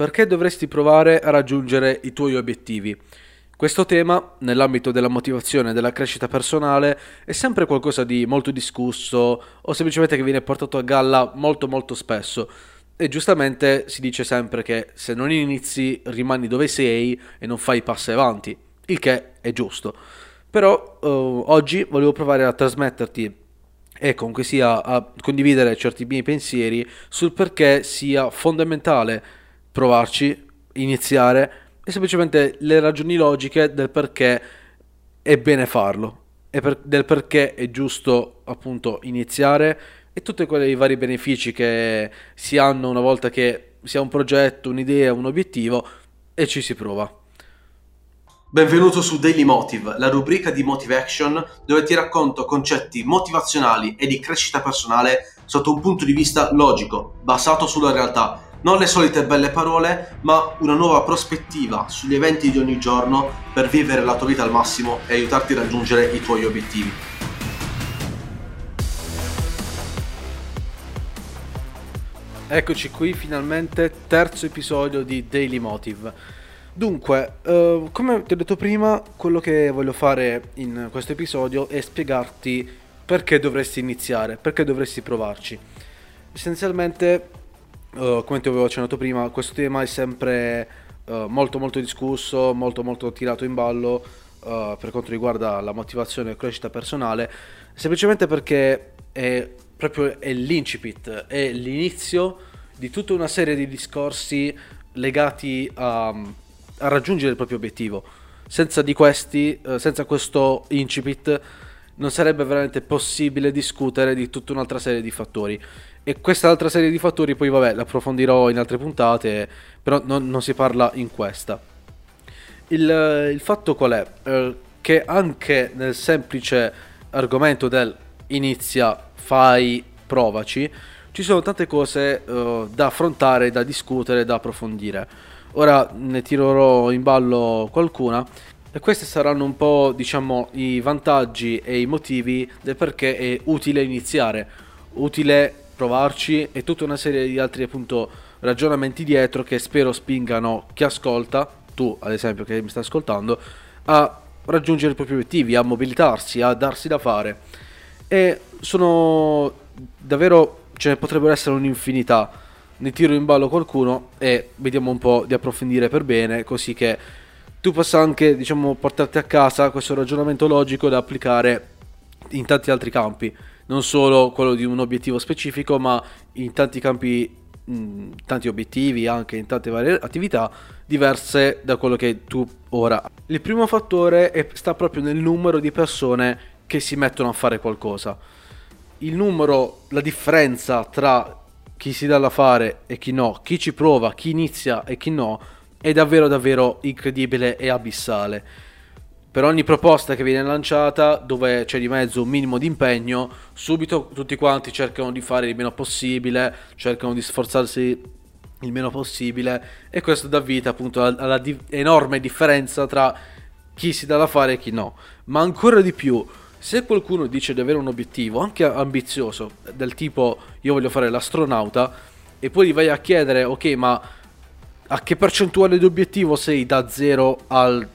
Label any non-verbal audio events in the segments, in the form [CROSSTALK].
Perché dovresti provare a raggiungere i tuoi obiettivi? Questo tema, nell'ambito della motivazione e della crescita personale, è sempre qualcosa di molto discusso o semplicemente che viene portato a galla molto molto spesso. E giustamente si dice sempre che se non inizi rimani dove sei e non fai passi avanti, il che è giusto. Però uh, oggi volevo provare a trasmetterti e comunque sia a condividere certi miei pensieri sul perché sia fondamentale provarci, iniziare e semplicemente le ragioni logiche del perché è bene farlo e per, del perché è giusto appunto iniziare e tutti quei vari benefici che si hanno una volta che si ha un progetto, un'idea, un obiettivo e ci si prova. Benvenuto su Daily Motive, la rubrica di Motive Action dove ti racconto concetti motivazionali e di crescita personale sotto un punto di vista logico, basato sulla realtà non le solite belle parole, ma una nuova prospettiva sugli eventi di ogni giorno per vivere la tua vita al massimo e aiutarti a raggiungere i tuoi obiettivi. Eccoci qui finalmente, terzo episodio di Daily Motive. Dunque, eh, come ti ho detto prima, quello che voglio fare in questo episodio è spiegarti perché dovresti iniziare, perché dovresti provarci. Essenzialmente uh, come ti avevo accennato prima, questo tema è sempre uh, molto molto discusso, molto molto tirato in ballo uh, per quanto riguarda la motivazione e crescita personale, semplicemente perché è proprio è l'incipit, è l'inizio di tutta una serie di discorsi legati a, a raggiungere il proprio obiettivo. Senza di questi, senza questo incipit, non sarebbe veramente possibile discutere di tutta un'altra serie di fattori. E questa altra serie di fattori poi vabbè l'approfondirò in altre puntate, però non, non si parla in questa. Il, il fatto qual è? Eh, che anche nel semplice argomento del inizia, fai, provaci, ci sono tante cose eh, da affrontare, da discutere, da approfondire. Ora ne tirerò in ballo qualcuna e questi saranno un po', diciamo, i vantaggi e i motivi del perché è utile iniziare, utile provarci e tutta una serie di altri appunto ragionamenti dietro che spero spingano chi ascolta, tu ad esempio che mi stai ascoltando, a raggiungere i propri obiettivi, a mobilitarsi, a darsi da fare. E sono davvero, ce ne potrebbero essere un'infinità. Ne tiro in ballo qualcuno e vediamo un po' di approfondire per bene, così che tu possa anche, diciamo, portarti a casa questo ragionamento logico da applicare in tanti altri campi, non solo quello di un obiettivo specifico, ma in tanti campi, in tanti obiettivi, anche in tante varie attività diverse da quello che tu ora. Il primo fattore è, sta proprio nel numero di persone che si mettono a fare qualcosa. Il numero, la differenza tra chi si dà da fare e chi no, chi ci prova, chi inizia e chi no, è davvero davvero incredibile e abissale. Per ogni proposta che viene lanciata, dove c'è di mezzo un minimo di impegno, subito tutti quanti cercano di fare il meno possibile, cercano di sforzarsi il meno possibile e questo dà vita appunto alla di- enorme differenza tra chi si dà da fare e chi no. Ma ancora di più, se qualcuno dice di avere un obiettivo, anche ambizioso, del tipo io voglio fare l'astronauta, e poi gli vai a chiedere, ok, ma a che percentuale di obiettivo sei da 0 al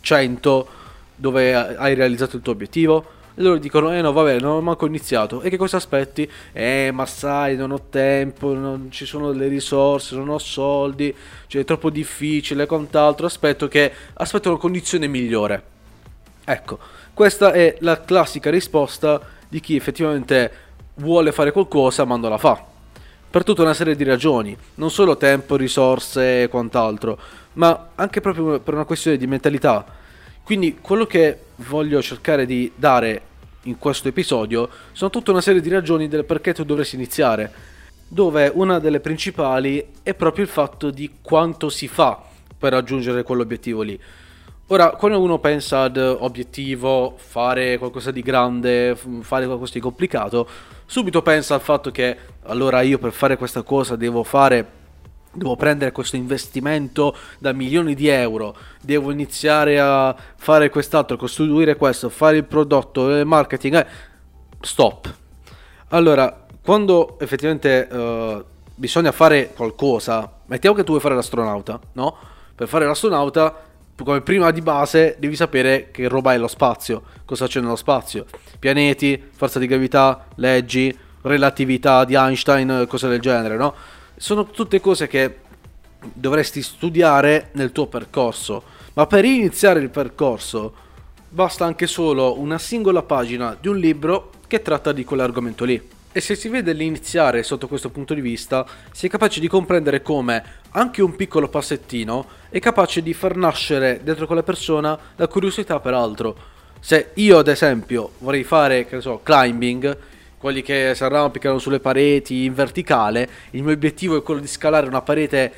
100 dove hai realizzato il tuo obiettivo? E loro dicono, eh no, vabbè, non ho manco iniziato. E che cosa aspetti? Eh, ma sai, non ho tempo, non ci sono le risorse, non ho soldi, cioè è troppo difficile, quant'altro. Aspetto che, aspetto una condizione migliore. Ecco, questa è la classica risposta di chi effettivamente vuole fare qualcosa ma non la fa per tutta una serie di ragioni, non solo tempo, risorse e quant'altro, ma anche proprio per una questione di mentalità. Quindi quello che voglio cercare di dare in questo episodio sono tutta una serie di ragioni del perché tu dovresti iniziare, dove una delle principali è proprio il fatto di quanto si fa per raggiungere quell'obiettivo lì. Ora, quando uno pensa ad obiettivo, fare qualcosa di grande, fare qualcosa di complicato, subito pensa al fatto che allora io per fare questa cosa devo fare devo prendere questo investimento da milioni di euro, devo iniziare a fare quest'altro, costruire questo, fare il prodotto, il marketing, eh, stop. Allora, quando effettivamente uh, bisogna fare qualcosa. Mettiamo che tu vuoi fare l'astronauta, no? Per fare l'astronauta, come prima di base, devi sapere che roba è lo spazio, cosa c'è nello spazio. Pianeti, forza di gravità, leggi, relatività di Einstein, cose del genere, no? Sono tutte cose che dovresti studiare nel tuo percorso. Ma per iniziare il percorso basta anche solo una singola pagina di un libro che tratta di quell'argomento lì. E se si vede l'iniziare sotto questo punto di vista, si è capace di comprendere come anche un piccolo passettino è capace di far nascere dentro quella persona la curiosità per altro. Se io ad esempio vorrei fare, che ne so, climbing, quelli che si arrampicano sulle pareti in verticale, il mio obiettivo è quello di scalare una parete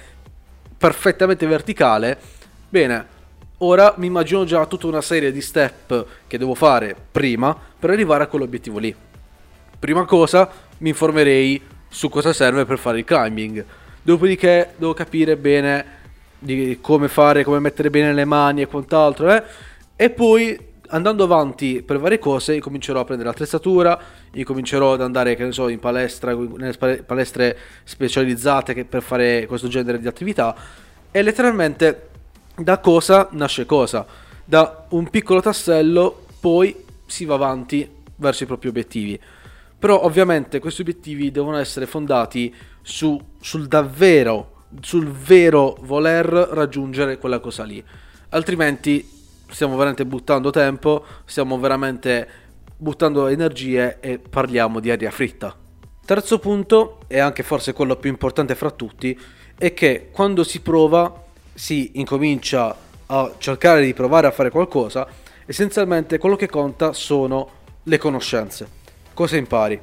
perfettamente verticale, bene, ora mi immagino già tutta una serie di step che devo fare prima per arrivare a quell'obiettivo lì prima cosa mi informerei su cosa serve per fare il climbing. Dopodiché devo capire bene di come fare, come mettere bene le mani e quant'altro. Eh? E poi andando avanti per varie cose, comincerò a prendere l'attrezzatura, comincerò ad andare, che ne so, in palestra, nelle palestre specializzate per fare questo genere di attività. E letteralmente da cosa nasce cosa. Da un piccolo tassello poi si va avanti verso i propri obiettivi. Però ovviamente questi obiettivi devono essere fondati su, sul davvero, sul vero voler raggiungere quella cosa lì. Altrimenti stiamo veramente buttando tempo, stiamo veramente buttando energie e parliamo di aria fritta. Terzo punto, e anche forse quello più importante fra tutti, è che quando si prova si incomincia a cercare di provare a fare qualcosa, essenzialmente quello che conta sono le conoscenze cosa impari?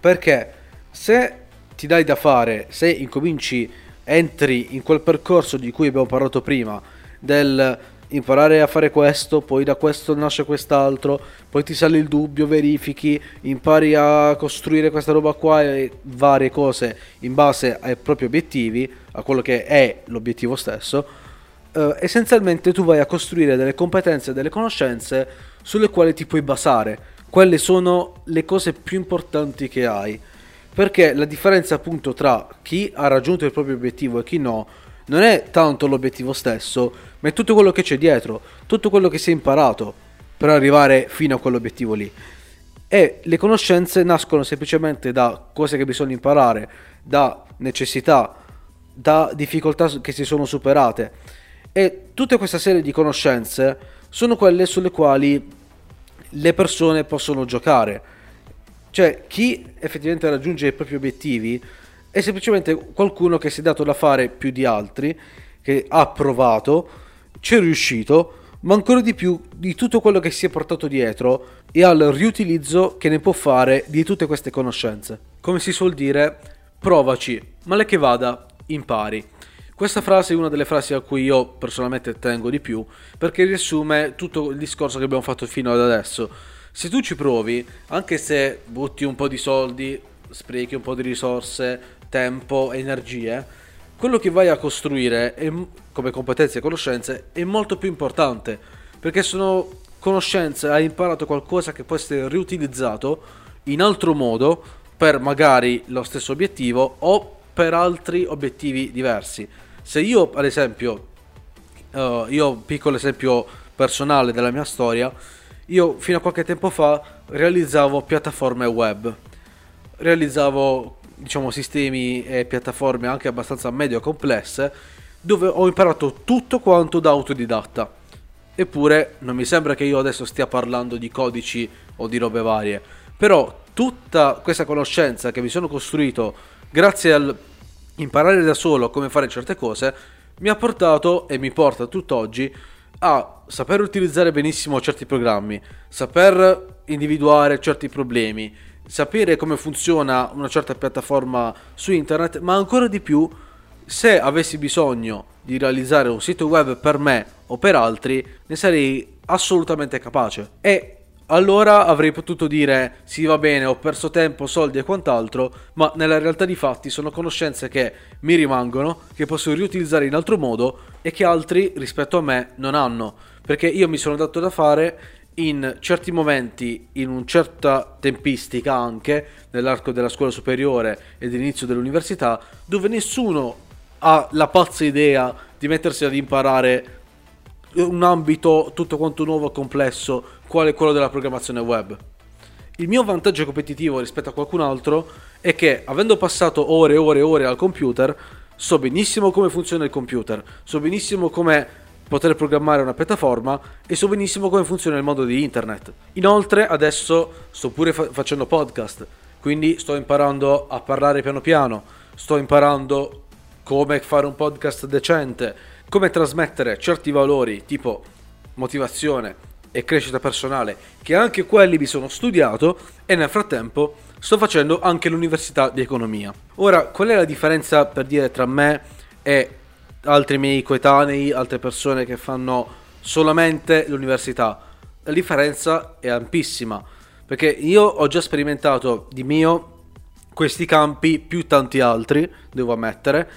Perché se ti dai da fare, se incominci, entri in quel percorso di cui abbiamo parlato prima, del imparare a fare questo, poi da questo nasce quest'altro, poi ti sale il dubbio, verifichi, impari a costruire questa roba qua e varie cose in base ai propri obiettivi, a quello che è l'obiettivo stesso, eh, essenzialmente tu vai a costruire delle competenze, delle conoscenze sulle quali ti puoi basare quelle sono le cose più importanti che hai. Perché la differenza appunto tra chi ha raggiunto il proprio obiettivo e chi no, non è tanto l'obiettivo stesso, ma è tutto quello che c'è dietro, tutto quello che si è imparato per arrivare fino a quell'obiettivo lì. E le conoscenze nascono semplicemente da cose che bisogna imparare, da necessità, da difficoltà che si sono superate. E tutta questa serie di conoscenze sono quelle sulle quali le persone possono giocare. Cioè, chi effettivamente raggiunge i propri obiettivi è semplicemente qualcuno che si è dato da fare più di altri, che ha provato, ci è riuscito, ma ancora di più di tutto quello che si è portato dietro e al riutilizzo che ne può fare di tutte queste conoscenze. Come si suol dire, provaci, male che vada, impari. Questa frase è una delle frasi a cui io personalmente tengo di più perché riassume tutto il discorso che abbiamo fatto fino ad adesso. Se tu ci provi, anche se butti un po' di soldi, sprechi un po' di risorse, tempo, energie, quello che vai a costruire è, come competenze e conoscenze è molto più importante perché sono conoscenze, hai imparato qualcosa che può essere riutilizzato in altro modo per magari lo stesso obiettivo o per altri obiettivi diversi. Se io, ad esempio, uh, io piccolo esempio personale della mia storia, io fino a qualche tempo fa realizzavo piattaforme web, realizzavo diciamo sistemi e piattaforme anche abbastanza medio complesse dove ho imparato tutto quanto da autodidatta. Eppure non mi sembra che io adesso stia parlando di codici o di robe varie, però tutta questa conoscenza che mi sono costruito grazie al imparare da solo come fare certe cose mi ha portato e mi porta tutt'oggi a saper utilizzare benissimo certi programmi, saper individuare certi problemi, sapere come funziona una certa piattaforma su internet, ma ancora di più se avessi bisogno di realizzare un sito web per me o per altri, ne sarei assolutamente capace. E allora avrei potuto dire sì va bene ho perso tempo, soldi e quant'altro, ma nella realtà di fatti sono conoscenze che mi rimangono, che posso riutilizzare in altro modo e che altri rispetto a me non hanno, perché io mi sono dato da fare in certi momenti, in una certa tempistica anche, nell'arco della scuola superiore e dell'inizio dell'università, dove nessuno ha la pazza idea di mettersi ad imparare un ambito tutto quanto nuovo e complesso, quale quello della programmazione web. Il mio vantaggio competitivo rispetto a qualcun altro è che, avendo passato ore e ore e ore al computer, so benissimo come funziona il computer, so benissimo come poter programmare una piattaforma e so benissimo come funziona il mondo di internet. Inoltre adesso sto pure fa- facendo podcast, quindi sto imparando a parlare piano piano, sto imparando come fare un podcast decente, come trasmettere certi valori tipo motivazione e crescita personale, che anche quelli mi sono studiato e nel frattempo sto facendo anche l'università di economia. Ora, qual è la differenza per dire tra me e altri miei coetanei, altre persone che fanno solamente l'università. La differenza è ampissima, perché io ho già sperimentato di mio questi campi più tanti altri, devo ammettere,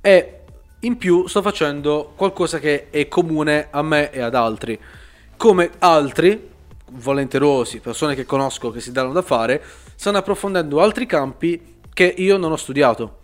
e in più sto facendo qualcosa che è comune a me e ad altri. Come altri, volenterosi, persone che conosco che si danno da fare, stanno approfondendo altri campi che io non ho studiato,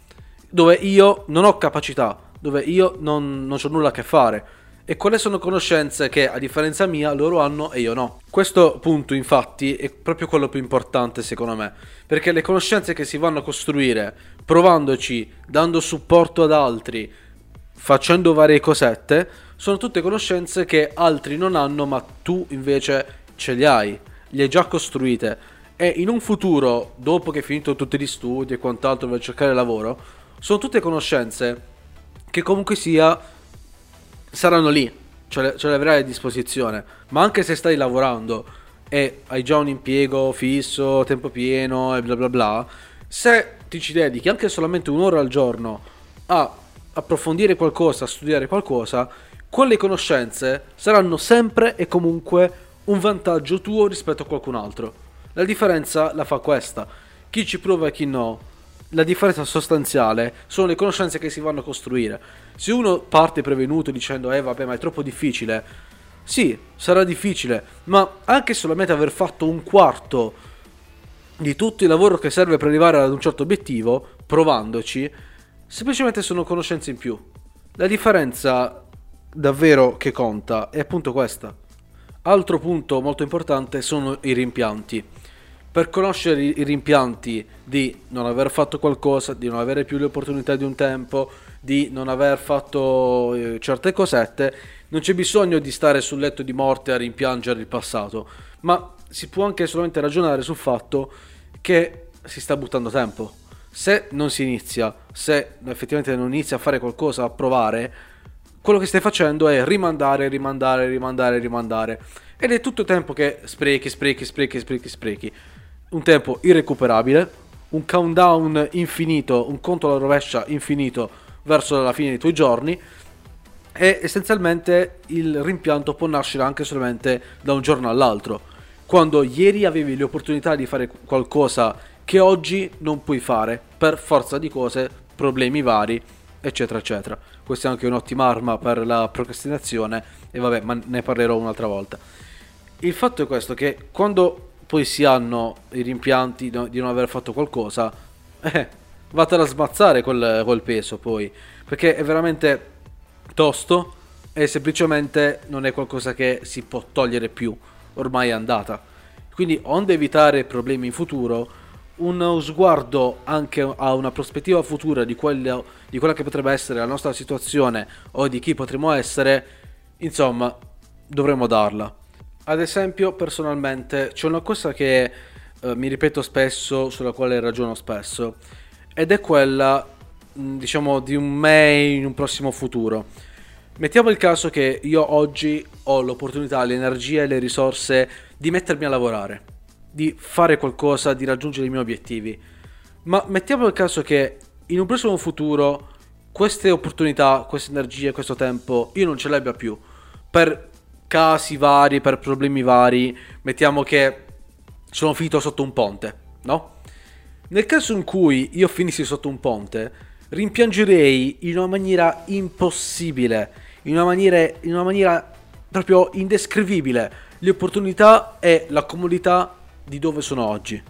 dove io non ho capacità dove io non, non ho nulla a che fare. E quali sono conoscenze che a differenza mia loro hanno e io no. Questo punto infatti è proprio quello più importante secondo me, perché le conoscenze che si vanno a costruire provandoci, dando supporto ad altri, facendo varie cosette, sono tutte conoscenze che altri non hanno ma tu invece ce le hai, le hai già costruite. E in un futuro, dopo che hai finito tutti gli studi e quant'altro per cercare lavoro, sono tutte conoscenze che comunque sia saranno lì, ce le, ce le avrai a disposizione, ma anche se stai lavorando e hai già un impiego fisso, tempo pieno e bla bla bla, se ti ci dedichi anche solamente un'ora al giorno a approfondire qualcosa, a studiare qualcosa, quelle conoscenze saranno sempre e comunque un vantaggio tuo rispetto a qualcun altro. La differenza la fa questa. Chi ci prova e chi no la differenza sostanziale sono le conoscenze che si vanno a costruire. Se uno parte prevenuto dicendo eh vabbè ma è troppo difficile, sì, sarà difficile, ma anche solamente aver fatto un quarto di tutto il lavoro che serve per arrivare ad un certo obiettivo, provandoci, semplicemente sono conoscenze in più. La differenza davvero che conta è appunto questa. Altro punto molto importante sono i rimpianti per conoscere i rimpianti di non aver fatto qualcosa, di non avere più le opportunità di un tempo, di non aver fatto eh, certe cosette, non c'è bisogno di stare sul letto di morte a rimpiangere il passato, ma si può anche solamente ragionare sul fatto che si sta buttando tempo. Se non si inizia, se effettivamente non inizia a fare qualcosa, a provare, quello che stai facendo è rimandare, rimandare, rimandare, rimandare. Ed è tutto tempo che sprechi, sprechi, sprechi, sprechi, sprechi un tempo irrecuperabile, un countdown infinito, un conto alla rovescia infinito verso la fine dei tuoi giorni e essenzialmente il rimpianto può nascere anche solamente da un giorno all'altro. Quando ieri avevi le opportunità di fare qualcosa che oggi non puoi fare per forza di cose, problemi vari, eccetera, eccetera. Questa è anche un'ottima arma per la procrastinazione e vabbè, ma ne parlerò un'altra volta. Il fatto è questo che quando poi si hanno i rimpianti di non aver fatto qualcosa, [LAUGHS] eh, vattene a smazzare quel, quel peso poi, perché è veramente tosto e semplicemente non è qualcosa che si può togliere più, ormai è andata. Quindi, onde evitare problemi in futuro, uno sguardo anche a una prospettiva futura di, quello, di quella che potrebbe essere la nostra situazione o di chi potremmo essere, insomma, dovremmo darla. Ad esempio, personalmente, c'è una cosa che eh, mi ripeto spesso, sulla quale ragiono spesso, ed è quella, mm, diciamo, di un me in un prossimo futuro. Mettiamo il caso che io oggi ho l'opportunità, l'energia e le risorse di mettermi a lavorare, di fare qualcosa, di raggiungere i miei obiettivi. Ma mettiamo il caso che in un prossimo futuro queste opportunità, queste energie, questo tempo io non ce l'abbia più per casi vari, per problemi vari, mettiamo che sono finito sotto un ponte, no? Nel caso in cui io finissi sotto un ponte, rimpiangerei in una maniera impossibile, in una maniera, in una maniera proprio indescrivibile le opportunità e la comodità di dove sono oggi.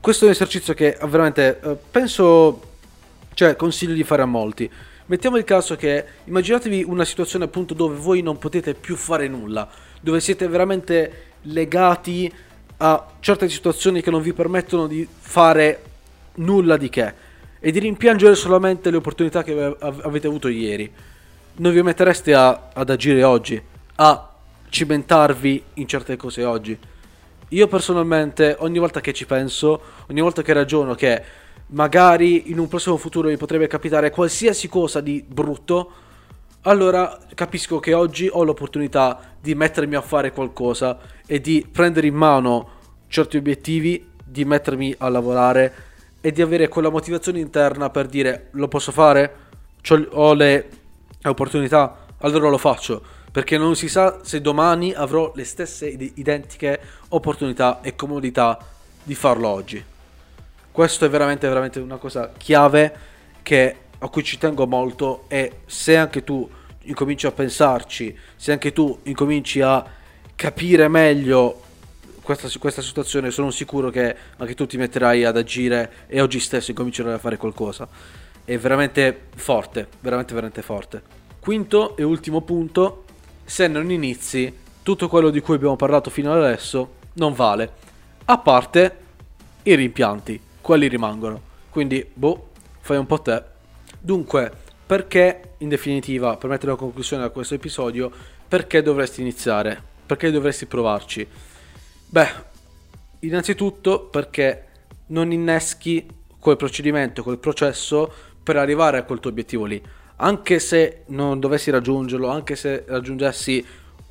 Questo è un esercizio che veramente eh, penso, cioè consiglio di fare a molti. Mettiamo il caso che immaginatevi una situazione appunto dove voi non potete più fare nulla, dove siete veramente legati a certe situazioni che non vi permettono di fare nulla di che e di rimpiangere solamente le opportunità che avete avuto ieri. Non vi mettereste a, ad agire oggi, a cimentarvi in certe cose oggi. Io personalmente, ogni volta che ci penso, ogni volta che ragiono che magari in un prossimo futuro mi potrebbe capitare qualsiasi cosa di brutto, allora capisco che oggi ho l'opportunità di mettermi a fare qualcosa e di prendere in mano certi obiettivi, di mettermi a lavorare e di avere quella motivazione interna per dire lo posso fare, ho le opportunità, allora lo faccio, perché non si sa se domani avrò le stesse identiche opportunità e comodità di farlo oggi. Questo è veramente, veramente una cosa chiave che, a cui ci tengo molto e se anche tu incominci a pensarci, se anche tu incominci a capire meglio questa, questa situazione, sono sicuro che anche tu ti metterai ad agire e oggi stesso incomincerai a fare qualcosa. È veramente forte, veramente, veramente forte. Quinto e ultimo punto, se non inizi, tutto quello di cui abbiamo parlato fino ad adesso non vale. A parte i rimpianti, quelli rimangono. Quindi, boh, fai un po' te. Dunque, perché, in definitiva, per mettere una conclusione a questo episodio, perché dovresti iniziare? Perché dovresti provarci? Beh, innanzitutto perché non inneschi quel procedimento, quel processo per arrivare a quel tuo obiettivo lì. Anche se non dovessi raggiungerlo, anche se raggiungessi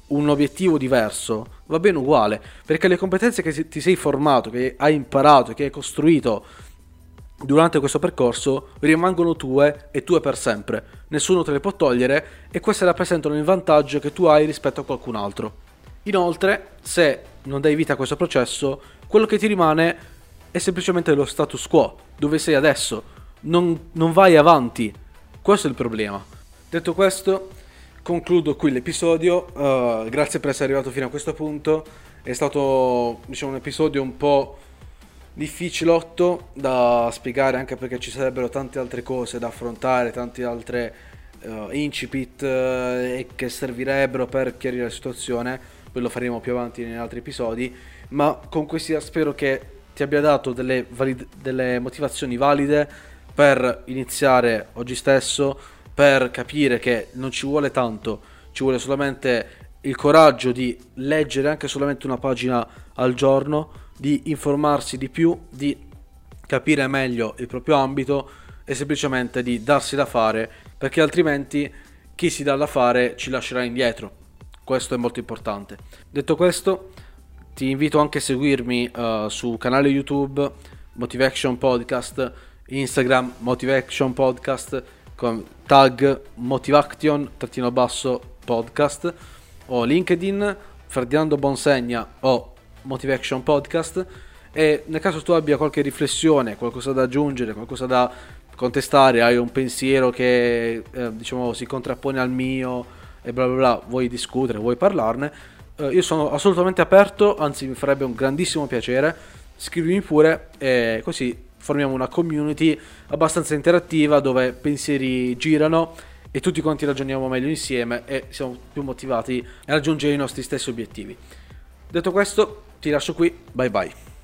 un obiettivo diverso, va bene uguale, perché le competenze che ti sei formato, che hai imparato, che hai costruito durante questo percorso rimangono tue e tue per sempre. Nessuno te le può togliere e queste rappresentano il vantaggio che tu hai rispetto a qualcun altro. Inoltre, se non dai vita a questo processo, quello che ti rimane è semplicemente lo status quo, dove sei adesso. Non, non vai avanti. Questo è il problema. Detto questo, concludo qui l'episodio. Uh, grazie per essere arrivato fino a questo punto. È stato diciamo, un episodio un po' difficilotto da spiegare anche perché ci sarebbero tante altre cose da affrontare, tante altre uh, incipit uh, che servirebbero per chiarire la situazione poi lo faremo più avanti negli altri episodi, ma comunque sia spero che ti abbia dato delle, valide, delle motivazioni valide per iniziare oggi stesso, per capire che non ci vuole tanto, ci vuole solamente il coraggio di leggere anche solamente una pagina al giorno, di informarsi di più, di capire meglio il proprio ambito e semplicemente di darsi da fare, perché altrimenti chi si dà da fare ci lascerà indietro questo è molto importante. Detto questo, ti invito anche a seguirmi uh, su canale YouTube Motivation Podcast, Instagram Motivation Podcast con tag Motivaction trattino basso podcast o LinkedIn Ferdinando Bonsegna o Motivation Podcast. E nel caso tu abbia qualche riflessione, qualcosa da aggiungere, qualcosa da contestare, hai un pensiero che eh, diciamo si contrappone al mio e bla bla bla, vuoi discutere, vuoi parlarne, eh, io sono assolutamente aperto, anzi mi farebbe un grandissimo piacere, scrivimi pure e così formiamo una community abbastanza interattiva dove pensieri girano e tutti quanti ragioniamo meglio insieme e siamo più motivati a raggiungere i nostri stessi obiettivi. Detto questo, ti lascio qui, bye bye.